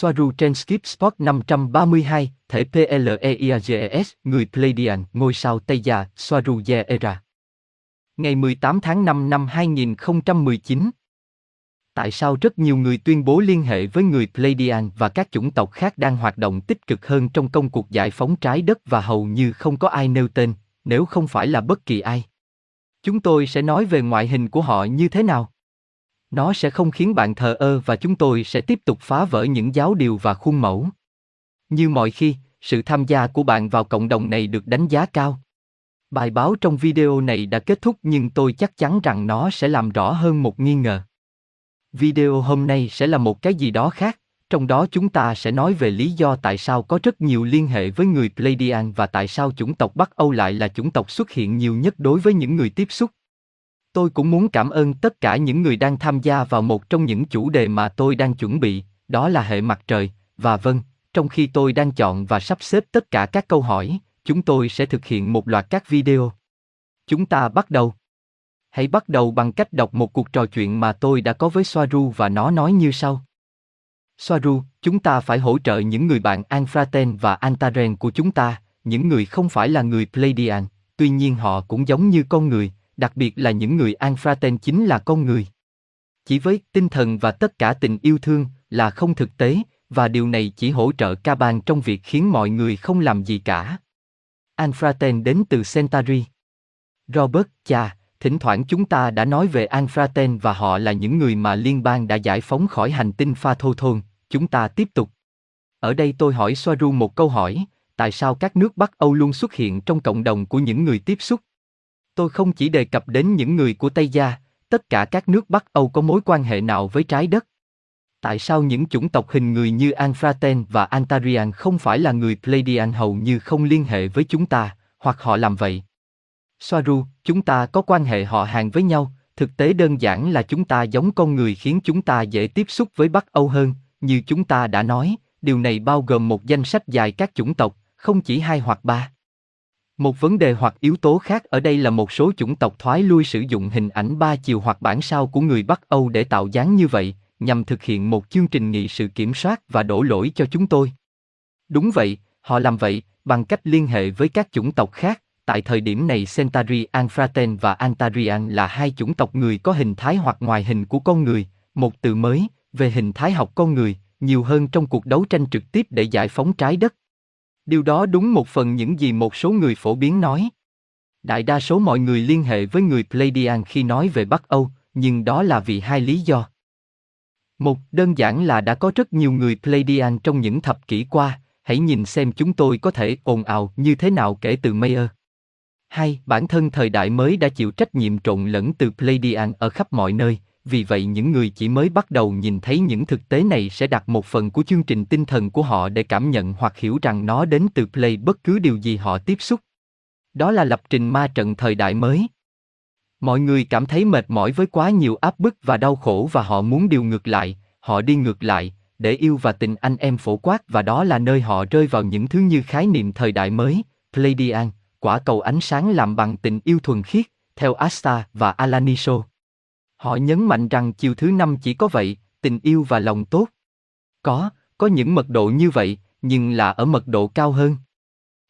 Soaru trên Skip Spot 532, thể PLEIAGES, người Pleiadian, ngôi sao Tây Gia, Soaru Era. Ngày 18 tháng 5 năm 2019. Tại sao rất nhiều người tuyên bố liên hệ với người Pleiadian và các chủng tộc khác đang hoạt động tích cực hơn trong công cuộc giải phóng trái đất và hầu như không có ai nêu tên, nếu không phải là bất kỳ ai. Chúng tôi sẽ nói về ngoại hình của họ như thế nào. Nó sẽ không khiến bạn thờ ơ và chúng tôi sẽ tiếp tục phá vỡ những giáo điều và khuôn mẫu. Như mọi khi, sự tham gia của bạn vào cộng đồng này được đánh giá cao. Bài báo trong video này đã kết thúc nhưng tôi chắc chắn rằng nó sẽ làm rõ hơn một nghi ngờ. Video hôm nay sẽ là một cái gì đó khác, trong đó chúng ta sẽ nói về lý do tại sao có rất nhiều liên hệ với người Pleiadian và tại sao chủng tộc Bắc Âu lại là chủng tộc xuất hiện nhiều nhất đối với những người tiếp xúc. Tôi cũng muốn cảm ơn tất cả những người đang tham gia vào một trong những chủ đề mà tôi đang chuẩn bị, đó là hệ mặt trời, và vâng, trong khi tôi đang chọn và sắp xếp tất cả các câu hỏi, chúng tôi sẽ thực hiện một loạt các video. Chúng ta bắt đầu. Hãy bắt đầu bằng cách đọc một cuộc trò chuyện mà tôi đã có với Soaru và nó nói như sau. Soaru, chúng ta phải hỗ trợ những người bạn Anfraten và Antaren của chúng ta, những người không phải là người Pleiadian, tuy nhiên họ cũng giống như con người, đặc biệt là những người Anfraten chính là con người. Chỉ với tinh thần và tất cả tình yêu thương là không thực tế, và điều này chỉ hỗ trợ Caban trong việc khiến mọi người không làm gì cả. Anfraten đến từ Centauri. Robert, cha, thỉnh thoảng chúng ta đã nói về Anfraten và họ là những người mà liên bang đã giải phóng khỏi hành tinh Pha Thô Thôn, chúng ta tiếp tục. Ở đây tôi hỏi Soaru một câu hỏi, tại sao các nước Bắc Âu luôn xuất hiện trong cộng đồng của những người tiếp xúc? Tôi không chỉ đề cập đến những người của Tây Gia, tất cả các nước Bắc Âu có mối quan hệ nào với trái đất? Tại sao những chủng tộc hình người như Anfraten và Antarian không phải là người Pleiadian hầu như không liên hệ với chúng ta, hoặc họ làm vậy? Soaru, chúng ta có quan hệ họ hàng với nhau, thực tế đơn giản là chúng ta giống con người khiến chúng ta dễ tiếp xúc với Bắc Âu hơn, như chúng ta đã nói, điều này bao gồm một danh sách dài các chủng tộc, không chỉ hai hoặc ba. Một vấn đề hoặc yếu tố khác ở đây là một số chủng tộc thoái lui sử dụng hình ảnh ba chiều hoặc bản sao của người Bắc Âu để tạo dáng như vậy, nhằm thực hiện một chương trình nghị sự kiểm soát và đổ lỗi cho chúng tôi. Đúng vậy, họ làm vậy bằng cách liên hệ với các chủng tộc khác. Tại thời điểm này Centauri Anfraten và Antarian là hai chủng tộc người có hình thái hoặc ngoài hình của con người, một từ mới về hình thái học con người, nhiều hơn trong cuộc đấu tranh trực tiếp để giải phóng trái đất. Điều đó đúng một phần những gì một số người phổ biến nói. Đại đa số mọi người liên hệ với người Pleiadian khi nói về Bắc Âu, nhưng đó là vì hai lý do. Một, đơn giản là đã có rất nhiều người Pleiadian trong những thập kỷ qua, hãy nhìn xem chúng tôi có thể ồn ào như thế nào kể từ Mayer. Hai, bản thân thời đại mới đã chịu trách nhiệm trộn lẫn từ Pleiadian ở khắp mọi nơi, vì vậy những người chỉ mới bắt đầu nhìn thấy những thực tế này sẽ đặt một phần của chương trình tinh thần của họ để cảm nhận hoặc hiểu rằng nó đến từ Play bất cứ điều gì họ tiếp xúc. Đó là lập trình ma trận thời đại mới. Mọi người cảm thấy mệt mỏi với quá nhiều áp bức và đau khổ và họ muốn điều ngược lại, họ đi ngược lại, để yêu và tình anh em phổ quát và đó là nơi họ rơi vào những thứ như khái niệm thời đại mới, Pleiadian, quả cầu ánh sáng làm bằng tình yêu thuần khiết, theo Asta và Alaniso. Họ nhấn mạnh rằng chiều thứ năm chỉ có vậy, tình yêu và lòng tốt. Có, có những mật độ như vậy, nhưng là ở mật độ cao hơn.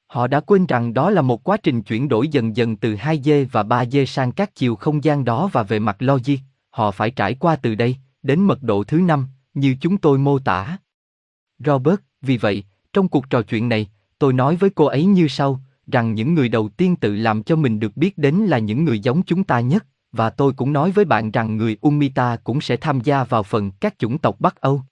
Họ đã quên rằng đó là một quá trình chuyển đổi dần dần từ 2D và 3D sang các chiều không gian đó và về mặt logic, họ phải trải qua từ đây, đến mật độ thứ năm, như chúng tôi mô tả. Robert, vì vậy, trong cuộc trò chuyện này, tôi nói với cô ấy như sau, rằng những người đầu tiên tự làm cho mình được biết đến là những người giống chúng ta nhất, và tôi cũng nói với bạn rằng người Umita cũng sẽ tham gia vào phần các chủng tộc Bắc Âu.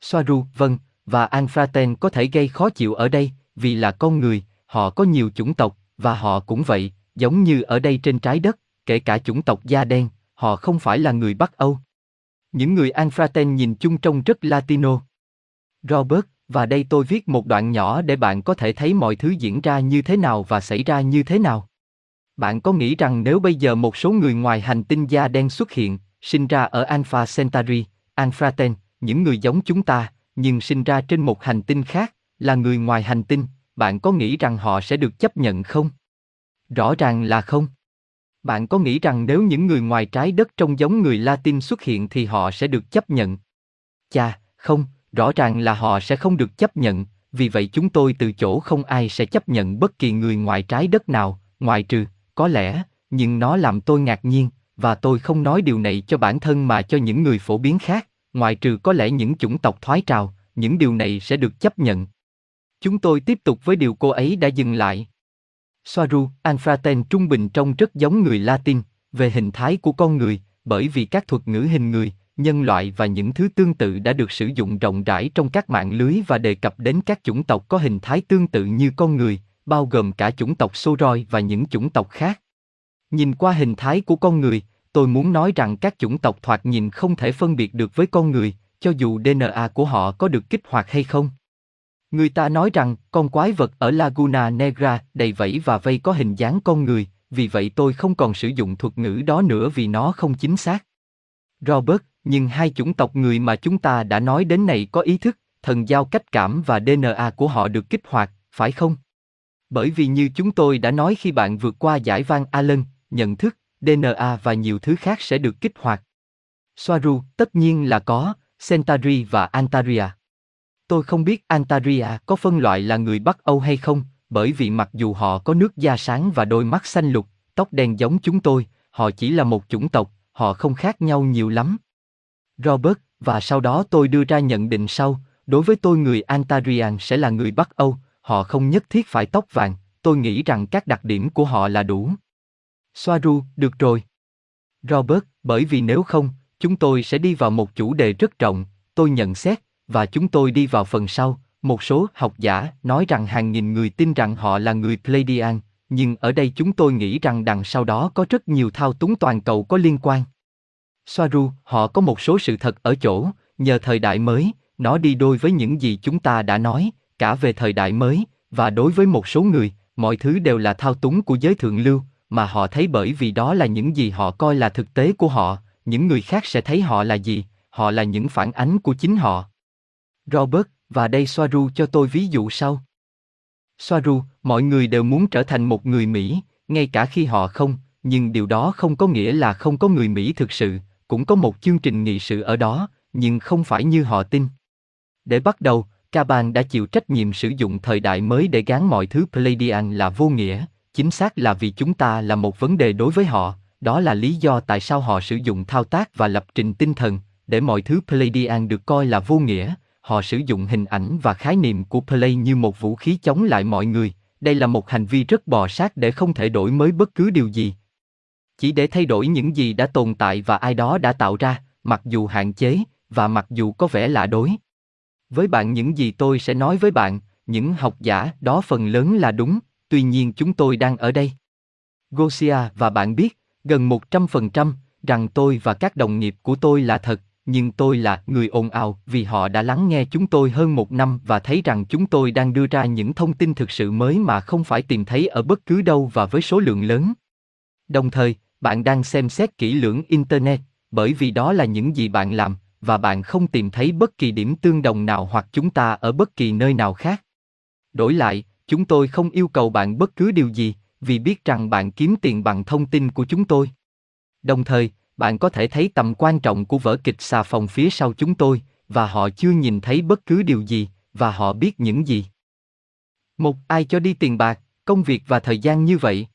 Soaru, vâng, và Anfraten có thể gây khó chịu ở đây, vì là con người, họ có nhiều chủng tộc, và họ cũng vậy, giống như ở đây trên trái đất, kể cả chủng tộc da đen, họ không phải là người Bắc Âu. Những người Anfraten nhìn chung trông rất Latino. Robert, và đây tôi viết một đoạn nhỏ để bạn có thể thấy mọi thứ diễn ra như thế nào và xảy ra như thế nào. Bạn có nghĩ rằng nếu bây giờ một số người ngoài hành tinh da đen xuất hiện, sinh ra ở Alpha Centauri, Anfraten, những người giống chúng ta, nhưng sinh ra trên một hành tinh khác, là người ngoài hành tinh, bạn có nghĩ rằng họ sẽ được chấp nhận không? Rõ ràng là không. Bạn có nghĩ rằng nếu những người ngoài trái đất trông giống người Latin xuất hiện thì họ sẽ được chấp nhận? Chà, không, rõ ràng là họ sẽ không được chấp nhận, vì vậy chúng tôi từ chỗ không ai sẽ chấp nhận bất kỳ người ngoài trái đất nào, ngoại trừ, có lẽ, nhưng nó làm tôi ngạc nhiên, và tôi không nói điều này cho bản thân mà cho những người phổ biến khác, ngoại trừ có lẽ những chủng tộc thoái trào, những điều này sẽ được chấp nhận. Chúng tôi tiếp tục với điều cô ấy đã dừng lại. Soaru, Anfraten trung bình trông rất giống người Latin, về hình thái của con người, bởi vì các thuật ngữ hình người, nhân loại và những thứ tương tự đã được sử dụng rộng rãi trong các mạng lưới và đề cập đến các chủng tộc có hình thái tương tự như con người, bao gồm cả chủng tộc Soroi và những chủng tộc khác. Nhìn qua hình thái của con người, tôi muốn nói rằng các chủng tộc thoạt nhìn không thể phân biệt được với con người, cho dù DNA của họ có được kích hoạt hay không. Người ta nói rằng con quái vật ở Laguna Negra đầy vẫy và vây có hình dáng con người, vì vậy tôi không còn sử dụng thuật ngữ đó nữa vì nó không chính xác. Robert, nhưng hai chủng tộc người mà chúng ta đã nói đến này có ý thức, thần giao cách cảm và DNA của họ được kích hoạt, phải không? Bởi vì như chúng tôi đã nói khi bạn vượt qua giải van Allen, nhận thức, DNA và nhiều thứ khác sẽ được kích hoạt. Soaru, tất nhiên là có, Centauri và Antaria. Tôi không biết Antaria có phân loại là người Bắc Âu hay không, bởi vì mặc dù họ có nước da sáng và đôi mắt xanh lục, tóc đen giống chúng tôi, họ chỉ là một chủng tộc, họ không khác nhau nhiều lắm. Robert, và sau đó tôi đưa ra nhận định sau, đối với tôi người Antarian sẽ là người Bắc Âu, họ không nhất thiết phải tóc vàng, tôi nghĩ rằng các đặc điểm của họ là đủ. Soaru, được rồi. Robert, bởi vì nếu không, chúng tôi sẽ đi vào một chủ đề rất rộng, tôi nhận xét, và chúng tôi đi vào phần sau. Một số học giả nói rằng hàng nghìn người tin rằng họ là người Pleiadian, nhưng ở đây chúng tôi nghĩ rằng đằng sau đó có rất nhiều thao túng toàn cầu có liên quan. Soaru, họ có một số sự thật ở chỗ, nhờ thời đại mới, nó đi đôi với những gì chúng ta đã nói, cả về thời đại mới, và đối với một số người, mọi thứ đều là thao túng của giới thượng lưu, mà họ thấy bởi vì đó là những gì họ coi là thực tế của họ, những người khác sẽ thấy họ là gì, họ là những phản ánh của chính họ. Robert, và đây Soaru cho tôi ví dụ sau. Soaru, mọi người đều muốn trở thành một người Mỹ, ngay cả khi họ không, nhưng điều đó không có nghĩa là không có người Mỹ thực sự, cũng có một chương trình nghị sự ở đó, nhưng không phải như họ tin. Để bắt đầu, Caban đã chịu trách nhiệm sử dụng thời đại mới để gán mọi thứ Pleiadian là vô nghĩa, chính xác là vì chúng ta là một vấn đề đối với họ, đó là lý do tại sao họ sử dụng thao tác và lập trình tinh thần, để mọi thứ Pleiadian được coi là vô nghĩa, họ sử dụng hình ảnh và khái niệm của Play như một vũ khí chống lại mọi người, đây là một hành vi rất bò sát để không thể đổi mới bất cứ điều gì. Chỉ để thay đổi những gì đã tồn tại và ai đó đã tạo ra, mặc dù hạn chế, và mặc dù có vẻ lạ đối. Với bạn những gì tôi sẽ nói với bạn, những học giả đó phần lớn là đúng, tuy nhiên chúng tôi đang ở đây. Gosia và bạn biết, gần 100% rằng tôi và các đồng nghiệp của tôi là thật, nhưng tôi là người ồn ào vì họ đã lắng nghe chúng tôi hơn một năm và thấy rằng chúng tôi đang đưa ra những thông tin thực sự mới mà không phải tìm thấy ở bất cứ đâu và với số lượng lớn. Đồng thời, bạn đang xem xét kỹ lưỡng Internet, bởi vì đó là những gì bạn làm, và bạn không tìm thấy bất kỳ điểm tương đồng nào hoặc chúng ta ở bất kỳ nơi nào khác. Đổi lại, chúng tôi không yêu cầu bạn bất cứ điều gì, vì biết rằng bạn kiếm tiền bằng thông tin của chúng tôi. Đồng thời, bạn có thể thấy tầm quan trọng của vở kịch xà phòng phía sau chúng tôi, và họ chưa nhìn thấy bất cứ điều gì, và họ biết những gì. Một, ai cho đi tiền bạc, công việc và thời gian như vậy?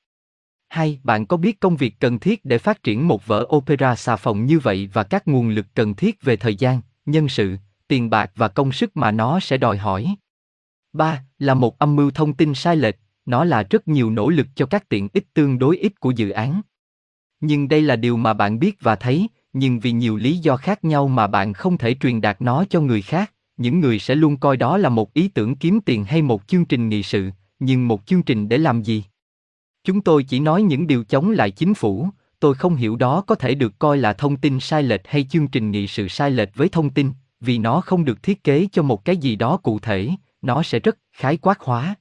Hai, bạn có biết công việc cần thiết để phát triển một vở opera xà phòng như vậy và các nguồn lực cần thiết về thời gian, nhân sự, tiền bạc và công sức mà nó sẽ đòi hỏi? Ba, là một âm mưu thông tin sai lệch, nó là rất nhiều nỗ lực cho các tiện ích tương đối ít của dự án. Nhưng đây là điều mà bạn biết và thấy, nhưng vì nhiều lý do khác nhau mà bạn không thể truyền đạt nó cho người khác, những người sẽ luôn coi đó là một ý tưởng kiếm tiền hay một chương trình nghị sự, nhưng một chương trình để làm gì? Chúng tôi chỉ nói những điều chống lại chính phủ, tôi không hiểu đó có thể được coi là thông tin sai lệch hay chương trình nghị sự sai lệch với thông tin, vì nó không được thiết kế cho một cái gì đó cụ thể, nó sẽ rất khái quát hóa.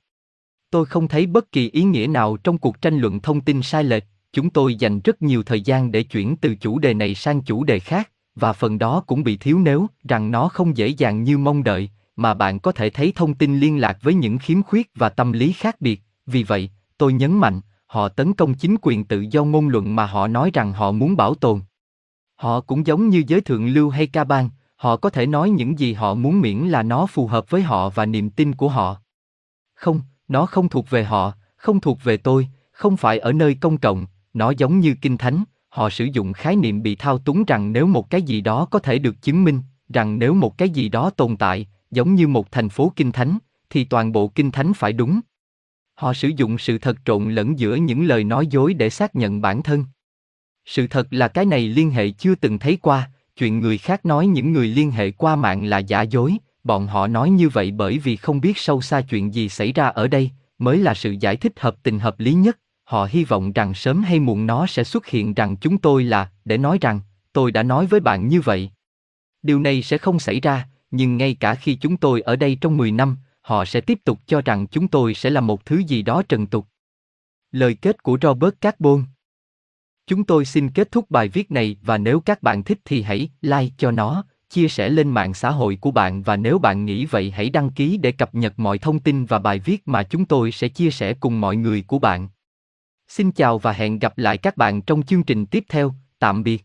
Tôi không thấy bất kỳ ý nghĩa nào trong cuộc tranh luận thông tin sai lệch, chúng tôi dành rất nhiều thời gian để chuyển từ chủ đề này sang chủ đề khác, và phần đó cũng bị thiếu nếu rằng nó không dễ dàng như mong đợi, mà bạn có thể thấy thông tin liên lạc với những khiếm khuyết và tâm lý khác biệt. Vì vậy, tôi nhấn mạnh, họ tấn công chính quyền tự do ngôn luận mà họ nói rằng họ muốn bảo tồn. Họ cũng giống như giới thượng lưu hay ca bang, Họ có thể nói những gì họ muốn miễn là nó phù hợp với họ và niềm tin của họ. Không, nó không thuộc về họ, không thuộc về tôi, không phải ở nơi công cộng, nó giống như kinh thánh, họ sử dụng khái niệm bị thao túng rằng nếu một cái gì đó có thể được chứng minh, rằng nếu một cái gì đó tồn tại, giống như một thành phố kinh thánh, thì toàn bộ kinh thánh phải đúng. Họ sử dụng sự thật trộn lẫn giữa những lời nói dối để xác nhận bản thân. Sự thật là cái này liên hệ chưa từng thấy qua, chuyện người khác nói những người liên hệ qua mạng là giả dối, bọn họ nói như vậy bởi vì không biết sâu xa chuyện gì xảy ra ở đây, mới là sự giải thích hợp tình hợp lý nhất. Họ hy vọng rằng sớm hay muộn nó sẽ xuất hiện rằng chúng tôi là, để nói rằng, tôi đã nói với bạn như vậy. Điều này sẽ không xảy ra, nhưng ngay cả khi chúng tôi ở đây trong 10 năm, họ sẽ tiếp tục cho rằng chúng tôi sẽ là một thứ gì đó trần tục. Lời kết của Robert Carbon Chúng tôi xin kết thúc bài viết này và nếu các bạn thích thì hãy like cho nó, chia sẻ lên mạng xã hội của bạn và nếu bạn nghĩ vậy hãy đăng ký để cập nhật mọi thông tin và bài viết mà chúng tôi sẽ chia sẻ cùng mọi người của bạn. Xin chào và hẹn gặp lại các bạn trong chương trình tiếp theo, tạm biệt.